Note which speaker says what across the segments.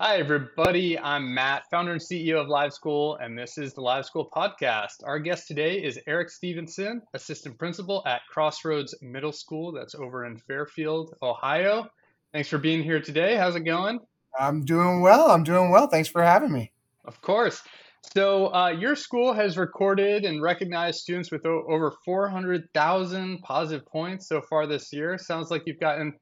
Speaker 1: Hi, everybody. I'm Matt, founder and CEO of Live School, and this is the Live School podcast. Our guest today is Eric Stephenson, assistant principal at Crossroads Middle School, that's over in Fairfield, Ohio. Thanks for being here today. How's it going?
Speaker 2: I'm doing well. I'm doing well. Thanks for having me.
Speaker 1: Of course. So, uh, your school has recorded and recognized students with o- over 400,000 positive points so far this year. Sounds like you've gotten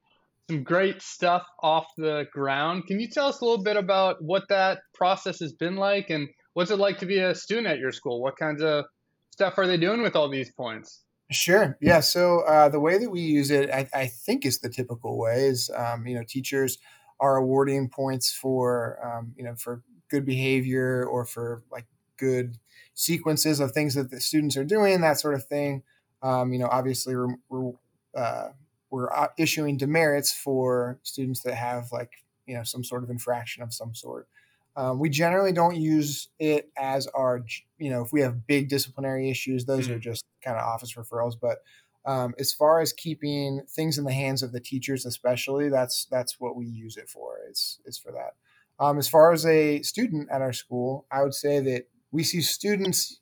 Speaker 1: some great stuff off the ground. Can you tell us a little bit about what that process has been like and what's it like to be a student at your school? What kinds of stuff are they doing with all these points?
Speaker 2: Sure. Yeah. So uh, the way that we use it, I, I think, is the typical way. Is um, you know teachers are awarding points for um, you know for good behavior or for like good sequences of things that the students are doing, that sort of thing. Um, you know, obviously, we're, we're uh, we're uh, issuing demerits for students that have like you know some sort of infraction of some sort. Um, we generally don't use it as our you know if we have big disciplinary issues, those mm-hmm. are just kind of office referrals. But um, as far as keeping things in the hands of the teachers, especially, that's that's what we use it for. It's it's for that. Um, as far as a student at our school, I would say that we see students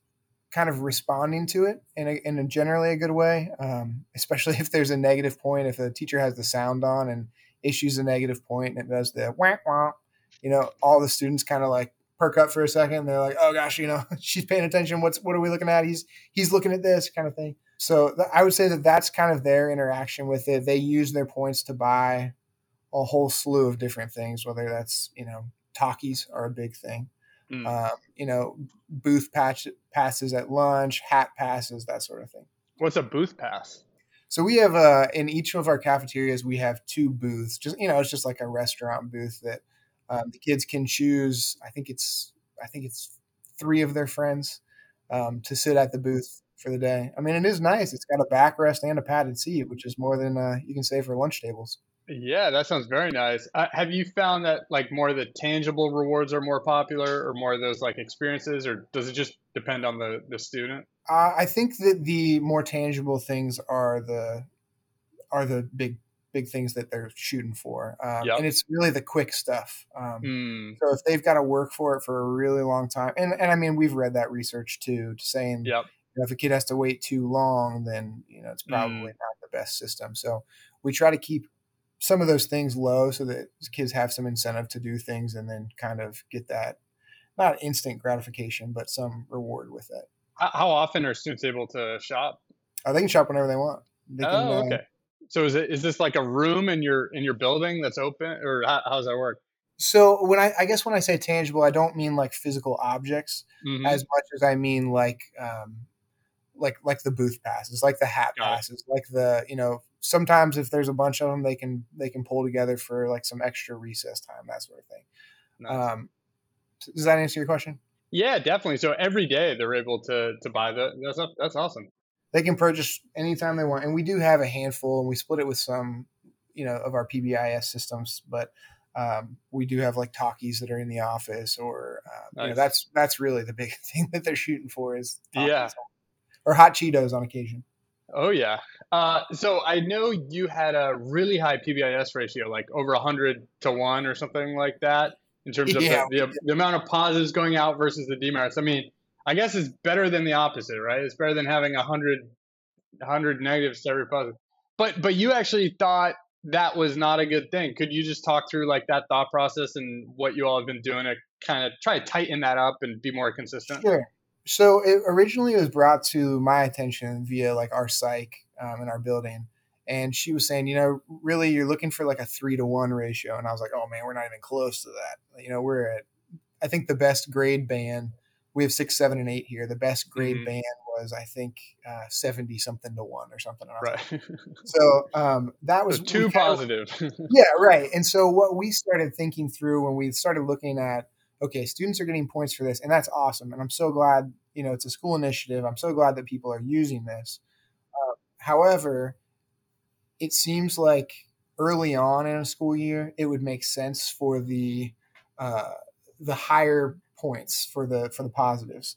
Speaker 2: kind of responding to it in a, in a generally a good way, um, especially if there's a negative point. If the teacher has the sound on and issues a negative point and it does the wah wah, you know, all the students kind of like perk up for a second. They're like, oh gosh, you know, she's paying attention. What's what are we looking at? He's he's looking at this kind of thing. So th- I would say that that's kind of their interaction with it. They use their points to buy a whole slew of different things, whether that's you know Takis are a big thing. Mm. Um, you know, booth patch passes at lunch, hat passes, that sort of thing.
Speaker 1: What's a booth pass?
Speaker 2: So we have uh, in each of our cafeterias we have two booths. Just you know, it's just like a restaurant booth that um, the kids can choose. I think it's I think it's three of their friends um, to sit at the booth for the day. I mean, it is nice. It's got a backrest and a padded seat, which is more than uh, you can say for lunch tables.
Speaker 1: Yeah, that sounds very nice. Uh, have you found that like more of the tangible rewards are more popular, or more of those like experiences, or does it just depend on the the student?
Speaker 2: Uh, I think that the more tangible things are the are the big big things that they're shooting for, um, yep. and it's really the quick stuff. Um, mm. So if they've got to work for it for a really long time, and and I mean we've read that research too, to saying yep. you know, if a kid has to wait too long, then you know it's probably mm. not the best system. So we try to keep some of those things low so that kids have some incentive to do things and then kind of get that not instant gratification but some reward with it.
Speaker 1: How often are students able to shop?
Speaker 2: Oh, they can shop whenever they want. They
Speaker 1: oh can, uh, okay. So is it is this like a room in your in your building that's open or how, how does that work?
Speaker 2: So when I, I guess when I say tangible, I don't mean like physical objects mm-hmm. as much as I mean like um, like like the booth passes, like the hat Got passes, it. like the you know sometimes if there's a bunch of them, they can they can pull together for like some extra recess time, that sort of thing. Nice. Um, does that answer your question?
Speaker 1: Yeah, definitely. So every day they're able to to buy the that's that's awesome.
Speaker 2: They can purchase anytime they want, and we do have a handful, and we split it with some, you know, of our PBIS systems, but. Um, we do have like Takis that are in the office, or um, nice. you know, that's that's really the big thing that they're shooting for is
Speaker 1: yeah,
Speaker 2: or hot Cheetos on occasion.
Speaker 1: Oh yeah. Uh, so I know you had a really high PBIS ratio, like over hundred to one or something like that, in terms of yeah. the, the, the, amount of positives going out versus the demerits. I mean, I guess it's better than the opposite, right? It's better than having a hundred, hundred negatives to every positive. But but you actually thought that was not a good thing. Could you just talk through like that thought process and what you all have been doing to kind of try to tighten that up and be more consistent?
Speaker 2: Sure so it originally was brought to my attention via like our psych um, in our building and she was saying you know really you're looking for like a three to one ratio and i was like oh man we're not even close to that. You know we're at i think the best grade band. We have six seven and eight here. The best grade mm-hmm. band was i think uh, 70 something to one or something
Speaker 1: right.
Speaker 2: So um, that was
Speaker 1: so too positive.
Speaker 2: Yeah right and so what we started thinking through when we started looking at okay, students are getting points for this, and that's awesome. And I'm so glad, you know, it's a school initiative. I'm so glad that people are using this. Uh, however, it seems like early on in a school year, it would make sense for the uh, the higher points for the for the positives.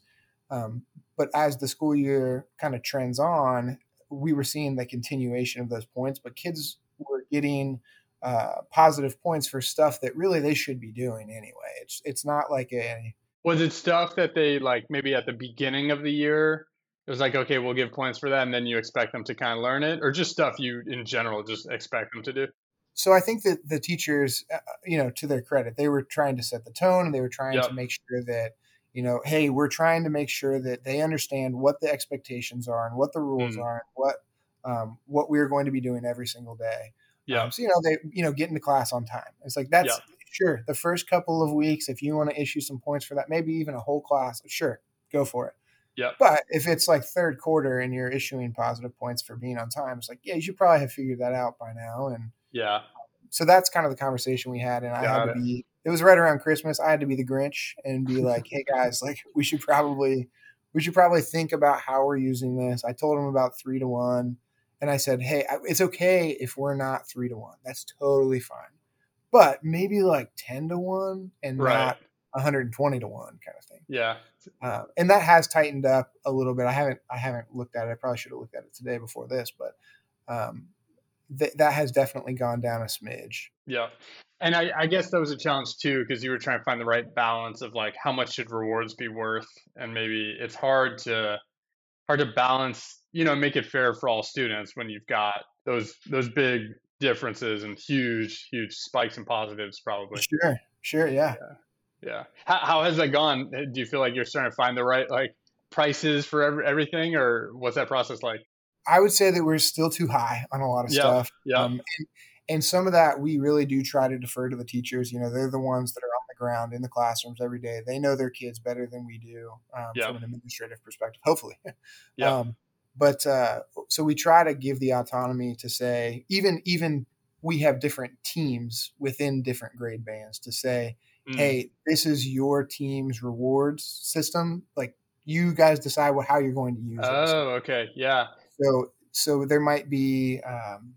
Speaker 2: Um, but as the school year kind of trends on, we were seeing the continuation of those points. But kids were getting uh, positive points for stuff that really they should be doing anyway. It's it's not like a
Speaker 1: was it stuff that they like maybe at the beginning of the year it was like okay we'll give points for that and then you expect them to kind of learn it or just stuff you in general just expect them to do
Speaker 2: so i think that the teachers uh, you know to their credit they were trying to set the tone and they were trying yep. to make sure that you know hey we're trying to make sure that they understand what the expectations are and what the rules mm. are and what um, what we're going to be doing every single day
Speaker 1: yeah
Speaker 2: um, so you know they you know get into class on time it's like that's yep. sure the first couple of weeks if you want to issue some points for that maybe even a whole class sure go for it
Speaker 1: yeah.
Speaker 2: But if it's like third quarter and you're issuing positive points for being on time, it's like, yeah, you should probably have figured that out by now. And
Speaker 1: yeah.
Speaker 2: So that's kind of the conversation we had. And I had to it. be, it was right around Christmas. I had to be the Grinch and be like, hey guys, like we should probably, we should probably think about how we're using this. I told them about three to one. And I said, hey, it's okay if we're not three to one. That's totally fine. But maybe like 10 to one and right. not 120 to one kind of thing.
Speaker 1: Yeah.
Speaker 2: Uh, and that has tightened up a little bit. I haven't I haven't looked at it. I probably should have looked at it today before this, but um, th- that has definitely gone down a smidge.
Speaker 1: Yeah. And I, I guess that was a challenge too, because you were trying to find the right balance of like how much should rewards be worth, and maybe it's hard to hard to balance, you know, make it fair for all students when you've got those those big differences and huge huge spikes in positives probably.
Speaker 2: Sure, sure, yeah.
Speaker 1: yeah. Yeah. How, how has that gone? Do you feel like you're starting to find the right like prices for every, everything, or what's that process like?
Speaker 2: I would say that we're still too high on a lot of
Speaker 1: yeah,
Speaker 2: stuff.
Speaker 1: Yeah. Um,
Speaker 2: and, and some of that we really do try to defer to the teachers. You know, they're the ones that are on the ground in the classrooms every day. They know their kids better than we do um, yeah. from an administrative perspective, hopefully.
Speaker 1: yeah.
Speaker 2: Um, but uh, so we try to give the autonomy to say, even even we have different teams within different grade bands to say, mm. hey, this is your team's rewards system. Like you guys decide what, how you're going to use it.
Speaker 1: Oh, okay. Yeah.
Speaker 2: So, so there might be, um,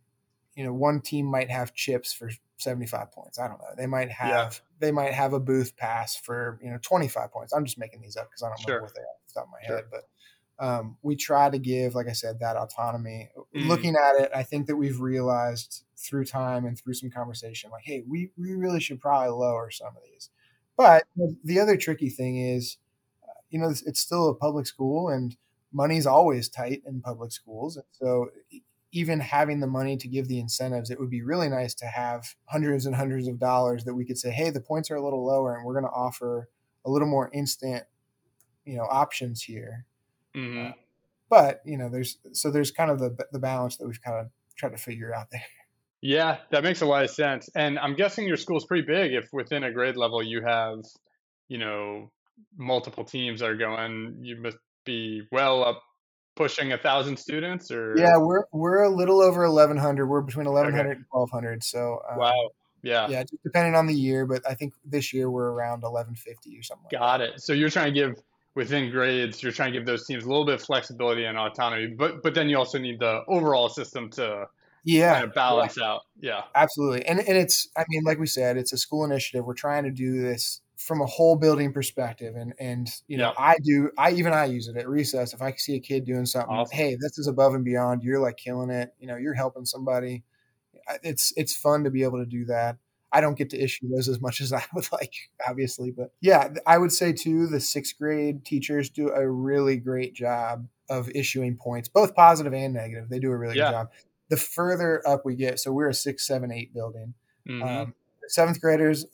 Speaker 2: you know, one team might have chips for 75 points. I don't know. They might have, yeah. they might have a booth pass for, you know, 25 points. I'm just making these up because I don't sure. know what they are off the top of my sure. head, but um, we try to give, like I said, that autonomy. Mm. Looking at it, I think that we've realized through time and through some conversation, like, hey, we, we really should probably lower some of these. But the other tricky thing is, you know, it's still a public school and money's always tight in public schools. And so even having the money to give the incentives, it would be really nice to have hundreds and hundreds of dollars that we could say, hey, the points are a little lower and we're going to offer a little more instant, you know, options here
Speaker 1: Mm-hmm. Uh,
Speaker 2: but you know, there's so there's kind of the the balance that we've kind of tried to figure out there.
Speaker 1: Yeah, that makes a lot of sense. And I'm guessing your school's pretty big. If within a grade level you have, you know, multiple teams that are going, you must be well up pushing a thousand students or
Speaker 2: yeah we're we're a little over 1100 we're between 1100 okay. and 1200 so
Speaker 1: um, wow yeah
Speaker 2: yeah just depending on the year but i think this year we're around 1150 or something
Speaker 1: got like it so you're trying to give within grades, you're trying to give those teams a little bit of flexibility and autonomy, but but then you also need the overall system to
Speaker 2: yeah
Speaker 1: kind of balance yeah. out. Yeah,
Speaker 2: absolutely. And and it's I mean, like we said, it's a school initiative. We're trying to do this from a whole building perspective, and and you know, I do. I even I use it at recess. If I see a kid doing something, awesome. hey, this is above and beyond. You're like killing it. You know, you're helping somebody. It's it's fun to be able to do that. I don't get to issue those as much as I would like, obviously. But yeah, I would say too, the sixth grade teachers do a really great job of issuing points, both positive and negative. They do a really yeah. good job. The further up we get, so we're a six, seven, eight building. Mm-hmm. Um, seventh graders,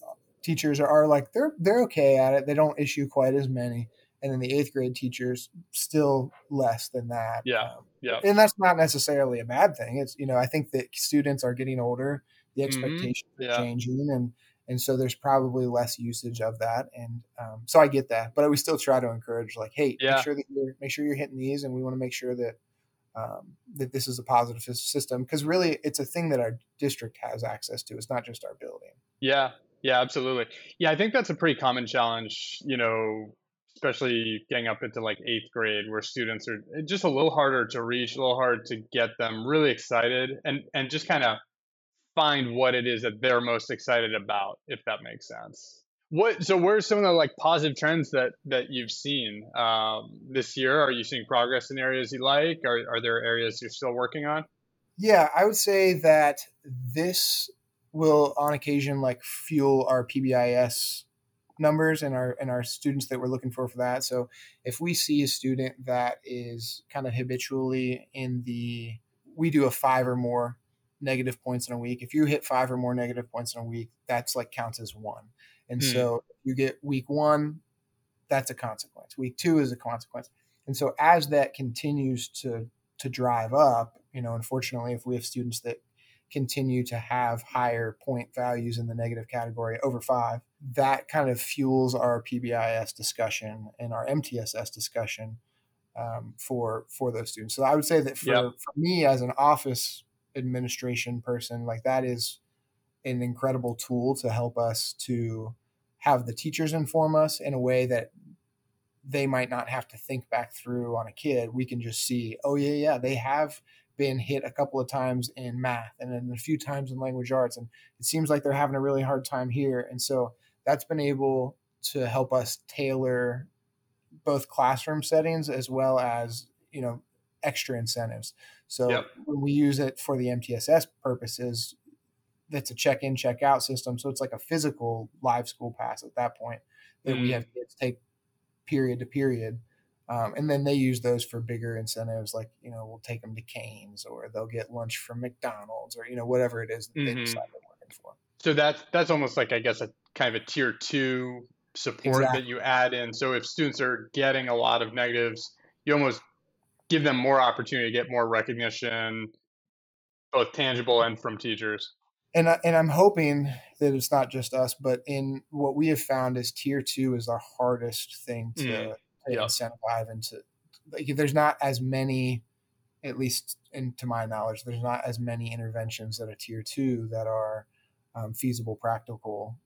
Speaker 2: teachers are, are like they're they're okay at it. They don't issue quite as many, and then the eighth grade teachers still less than that.
Speaker 1: Yeah, um, yeah.
Speaker 2: And that's not necessarily a bad thing. It's you know I think that students are getting older the mm-hmm. expectations mm-hmm. yeah. are changing and and so there's probably less usage of that and um, so i get that but we still try to encourage like hey yeah. make sure that you're make sure you're hitting these and we want to make sure that um, that this is a positive system because really it's a thing that our district has access to it's not just our building
Speaker 1: yeah yeah absolutely yeah i think that's a pretty common challenge you know especially getting up into like eighth grade where students are just a little harder to reach a little hard to get them really excited and and just kind of find what it is that they're most excited about, if that makes sense. What so what are some of the like positive trends that that you've seen um, this year? Are you seeing progress in areas you like? Are are there areas you're still working on?
Speaker 2: Yeah, I would say that this will on occasion like fuel our PBIS numbers and our and our students that we're looking for for that. So if we see a student that is kind of habitually in the we do a five or more negative points in a week. If you hit five or more negative points in a week, that's like counts as one. And hmm. so you get week one, that's a consequence. Week two is a consequence. And so as that continues to to drive up, you know, unfortunately, if we have students that continue to have higher point values in the negative category over five, that kind of fuels our PBIS discussion and our MTSS discussion um, for for those students. So I would say that for, yep. for me as an office administration person, like that is an incredible tool to help us to have the teachers inform us in a way that they might not have to think back through on a kid. We can just see, oh yeah, yeah, they have been hit a couple of times in math and then a few times in language arts, and it seems like they're having a really hard time here. And so that's been able to help us tailor both classroom settings as well as you know extra incentives. So yep. when we use it for the MTSS purposes, that's a check-in, check-out system. So it's like a physical live school pass at that point that mm. we have kids take period to period. Um, and then they use those for bigger incentives, like you know, we'll take them to Cane's, or they'll get lunch from McDonald's, or you know, whatever it is that mm-hmm. they decide they're working for.
Speaker 1: So that's that's almost like I guess a kind of a tier two support exactly. that you add in. So if students are getting a lot of negatives, you almost give them more opportunity to get more recognition, both tangible and from teachers.
Speaker 2: And I, and I'm hoping that it's not just us, but in what we have found is tier two is the hardest thing to, mm. To yep. incentivize and to like there's not as many, at least in, to my knowledge, there's not as many interventions that are tier two that are um, feasible, practical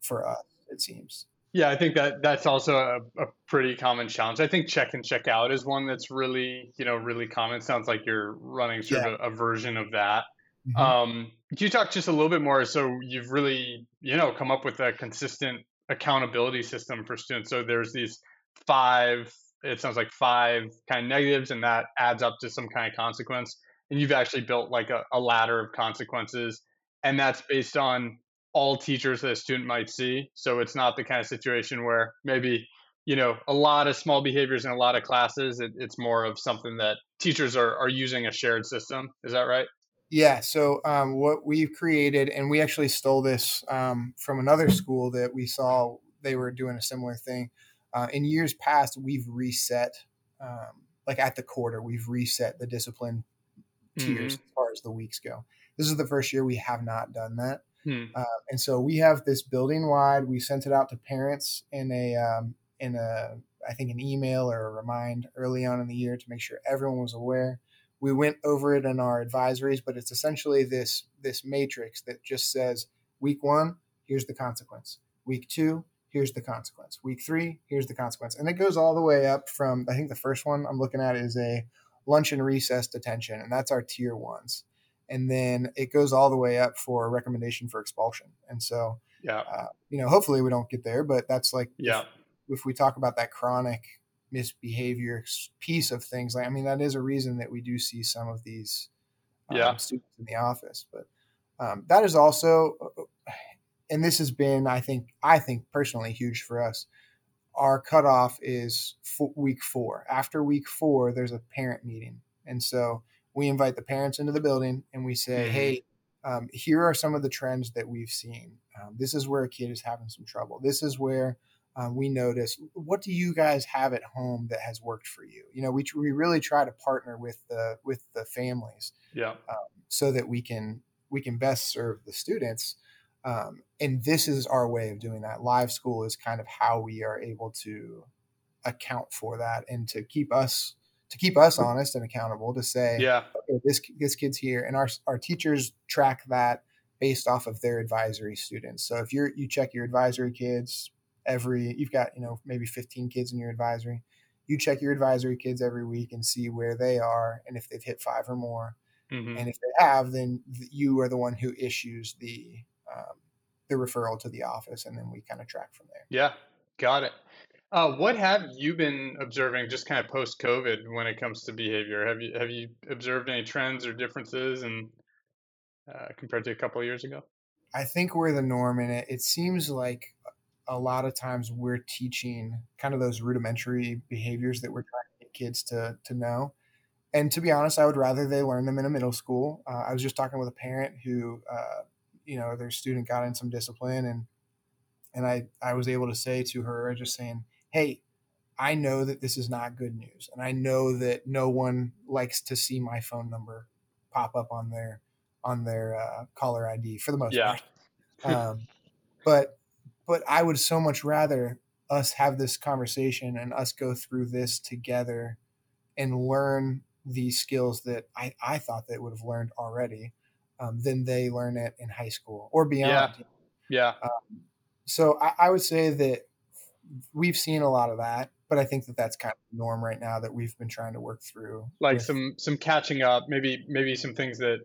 Speaker 2: for us. It seems.
Speaker 1: Yeah, I think that that's also a, a, pretty common challenge. I think check and check out is one that's really, you know, really common. It sounds like you're running sort yeah. of a, a, version of that. Mm-hmm. Um, can you talk just a little bit more? So you've really, you know, come up with a consistent accountability system for students. So there's these five, it sounds like five kind of negatives, and that adds up to some kind of consequence. And you've actually built like a, a ladder of consequences, and that's based on all teachers that a student might see. So it's not the kind of situation where maybe, you know, a lot of small behaviors in a lot of classes. It, it's more of something that teachers are, are using a shared system. Is that right?
Speaker 2: Yeah. So um, what we've created, and we actually stole this um, from another school that we saw they were doing a similar thing. Uh, in years past, we've reset, um, like at the quarter, we've reset the discipline tiers mm-hmm. as far as the weeks go. This is the first year we have not done that. Hmm. Uh, and so we have this building wide. We sent it out to parents in a um, in a I think an email or a remind early on in the year to make sure everyone was aware. We went over it in our advisories, but it's essentially this this matrix that just says week one, here's the consequence. Week two, here's the consequence. Week three, here's the consequence. And it goes all the way up from I think the first one I'm looking at is a lunch and recess detention, and that's our tier ones and then it goes all the way up for a recommendation for expulsion. And so, yeah, uh, you know, hopefully we don't get there, but that's like,
Speaker 1: yeah,
Speaker 2: if, if, we talk about that chronic misbehavior piece of things, like I mean, that is a reason that we do see some of these um, yeah. students in the office, but um, that is also, uh, and this has been, I think, I think personally huge for us. Our cutoff is week four. After week four, there's a parent meeting, and so we invite the parents into the building and we say, mm-hmm. hey, um, here are some of the trends that we've seen. Um, this is where a kid is having some trouble. This is where um, we notice what do you guys have at home that has worked for you. You know, we, we really try to partner with the with the families,
Speaker 1: yeah,
Speaker 2: um, so that we can we can best serve the students. Um, and this is our way of doing that. Live school is kind of how we are able to account for that and to keep us to keep us honest and accountable to say,
Speaker 1: yeah,
Speaker 2: okay, this this kid's here, and our our teachers track that based off of their advisory students. So if you're you check your advisory kids every, you've got you know maybe 15 kids in your advisory, you check your advisory kids every week and see where they are and if they've hit five or more, mm-hmm. and if they have, then you are the one who issues the um, the referral to the office, and then we kind of track from there.
Speaker 1: Yeah, got it. Uh, what have you been observing just kind of post COVID when it comes to behavior? Have you have you observed any trends or differences and uh, compared to a couple of years ago?
Speaker 2: I think we're the norm and it. It seems like a lot of times we're teaching kind of those rudimentary behaviors that we're trying to get kids to to know. And to be honest, I would rather they learn them in a middle school. Uh, I was just talking with a parent who, uh, you know, their student got in some discipline, and and I I was able to say to her, just saying, hey, I know that this is not good news, and I know that no one likes to see my phone number pop up on their on their uh, caller ID for the most yeah. part. Um, but but I would so much rather us have this conversation and us go through this together and learn these skills that I, I thought they would have learned already um, than they learn it in high school or beyond.
Speaker 1: Yeah. yeah. Um,
Speaker 2: so I, I, would say that we've seen a lot of that, but I think that that's kind of the norm right now that we've been trying to work through.
Speaker 1: Like with, some some catching up, maybe maybe some things that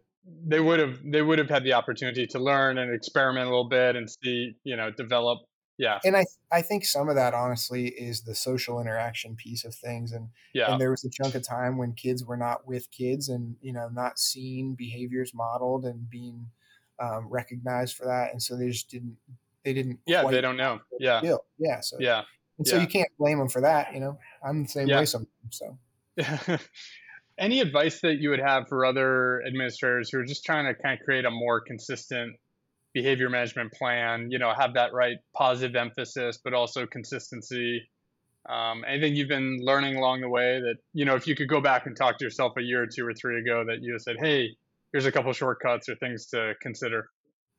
Speaker 1: they would have they would have had the opportunity to learn and experiment a little bit and see you know develop yeah.
Speaker 2: And i i think some of that honestly is the social interaction piece of things and yeah. and there was a chunk of time when kids were not with kids and you know not seeing behaviors modeled and being um, recognized for that and so they just didn't they didn't
Speaker 1: yeah they don't know. yeah.
Speaker 2: yeah so
Speaker 1: yeah.
Speaker 2: and so
Speaker 1: yeah.
Speaker 2: you can't blame them for that you know? I'm the same yeah. way sometimes so.
Speaker 1: Any advice that you would have for other administrators who are just trying to kind of create a more consistent behavior management plan you know have that right positive emphasis but also consistency. Um, anything you've been learning along the way that you know if you could go back and talk to yourself a year or two or three ago that you said hey here's a couple shortcuts or things to consider.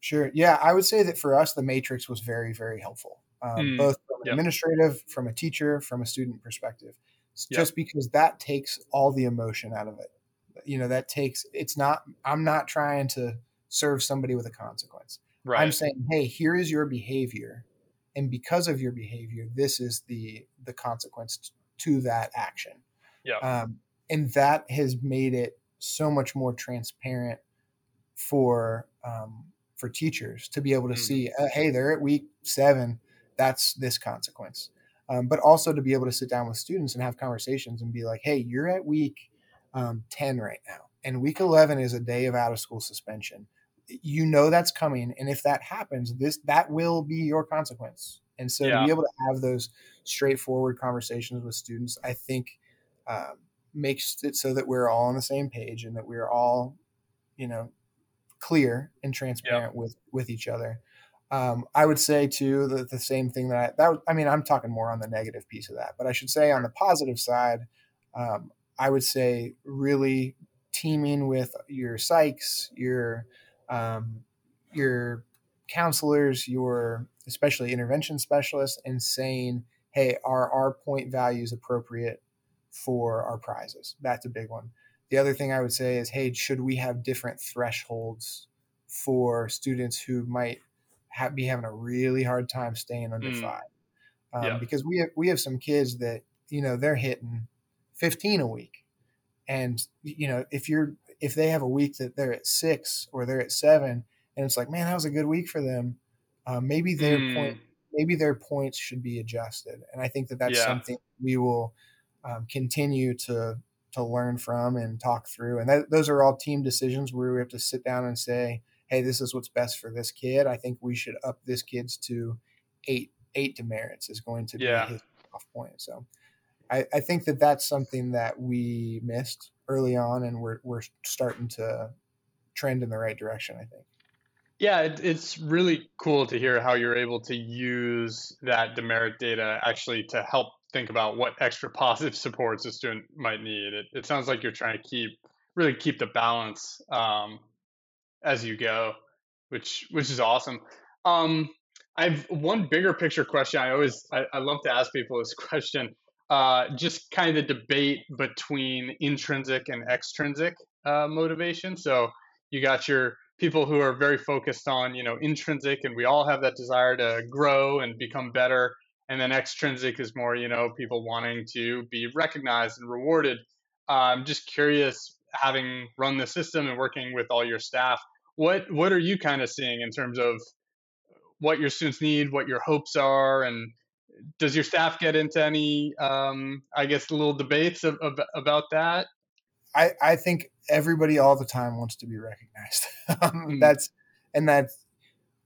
Speaker 2: Sure. Yeah i would say that for us the matrix was very very helpful um, mm, both from yep. administrative from a teacher from a student perspective. Just yep. because that takes all the emotion out of it. You know that takes it's not i'm not trying to serve somebody with a consequence right. i'm saying hey here is your behavior and because of your behavior this is the the consequence to that action
Speaker 1: yeah
Speaker 2: um, and that has made it so much more transparent for um, for teachers to be able to mm. see uh, hey they're at week seven that's this consequence um, but also to be able to sit down with students and have conversations and be like, hey, you're at week um, 10 right now, and week 11 is a day of out of school suspension. You know that's coming, and if that happens, this that will be your consequence. And so yeah. to be able to have those straightforward conversations with students, I think um, makes it so that we're all on the same page and that we're all, you know, clear and transparent yeah. with with each other. Um, I would say too that the same thing that I that I mean I'm talking more on the negative piece of that, but I should say on the positive side, um, I would say really teaming with your psychs, your um, your counselors, your especially intervention specialists, and saying, "Hey, are our point values appropriate for our prizes?" That's a big one. The other thing I would say is, "Hey, should we have different thresholds for students who might have, be having a really hard time staying under mm. five um, yeah. because we have we have some kids that you know they're hitting 15 a week and you know if you're if they have a week that they're at six or they're at seven and it's like man that was a good week for them uh, maybe their mm. point maybe their points should be adjusted and i think that that's yeah. something we will um, continue to to learn from and talk through and that, those are all team decisions where we have to sit down and say hey, this is what's best for this kid. I think we should up this kid's to eight eight demerits is going to be yeah. his off point. So I, I think that that's something that we missed early on, and we're we're starting to trend in the right direction. I think.
Speaker 1: Yeah, it, it's really cool to hear how you're able to use that demerit data actually to help think about what extra positive supports a student might need. It, it sounds like you're trying to keep really keep the balance um, as you go, which which is awesome. Um, I've one bigger picture question. I always I, I love to ask people this question. Uh, just kind of the debate between intrinsic and extrinsic uh, motivation. So you got your people who are very focused on you know intrinsic, and we all have that desire to grow and become better. And then extrinsic is more you know people wanting to be recognized and rewarded. Uh, I'm just curious, having run the system and working with all your staff, what what are you kind of seeing in terms of what your students need, what your hopes are, and does your staff get into any, um, I guess, little debates of, of, about that?
Speaker 2: I, I think everybody all the time wants to be recognized. mm. That's and that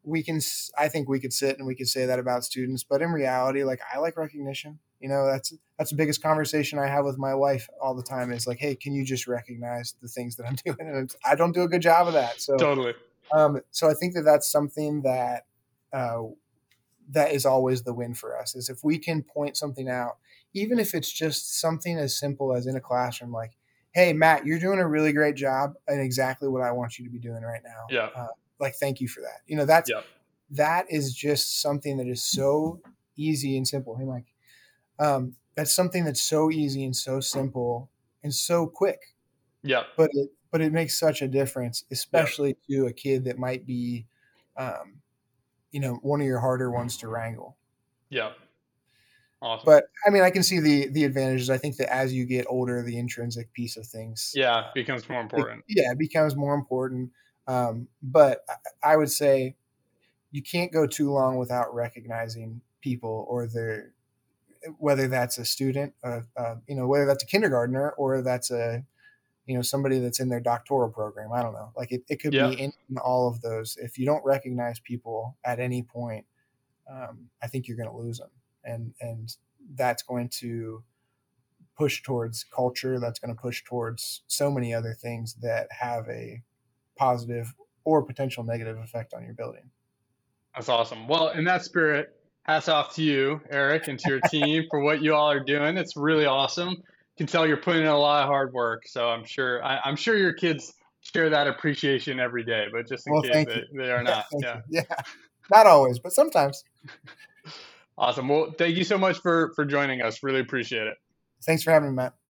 Speaker 2: we can i think we could sit and we could say that about students but in reality like i like recognition you know that's that's the biggest conversation i have with my wife all the time is like hey can you just recognize the things that i'm doing and i don't do a good job of that so
Speaker 1: totally
Speaker 2: um, so i think that that's something that uh, that is always the win for us is if we can point something out even if it's just something as simple as in a classroom like hey matt you're doing a really great job and exactly what i want you to be doing right now.
Speaker 1: Yeah.
Speaker 2: Uh, like thank you for that. You know that's yep. that is just something that is so easy and simple. Hey mike. Um, that's something that's so easy and so simple and so quick.
Speaker 1: Yeah.
Speaker 2: But it but it makes such a difference especially yep. to a kid that might be um, you know one of your harder ones to wrangle
Speaker 1: yeah Awesome.
Speaker 2: But I mean, I can see the the advantages. I think that as you get older, the intrinsic piece of things,
Speaker 1: yeah, becomes more important.
Speaker 2: It, yeah, it becomes more important. Um, but I would say you can't go too long without recognizing people or their whether that's a student, uh, uh, you know, whether that's a kindergartner or that's a you know somebody that's in their doctoral program. I don't know. Like it, it could yeah. be in, in, all of those. If you don't recognize people at any point, um, I think you're going to lose them, and and that's going to push towards culture. That's going to push towards so many other things that have a positive or potential negative effect on your building.
Speaker 1: That's awesome. Well, in that spirit, hats off to you, Eric, and to your team for what you all are doing. It's really awesome. Can tell you're putting in a lot of hard work. So I'm sure I, am sure your kids share that appreciation every day. But just in well, case they, they, are not,
Speaker 2: yeah, yeah, not always, but sometimes.
Speaker 1: awesome. Well, thank you so much for for joining us. Really appreciate it.
Speaker 2: Thanks for having me, Matt.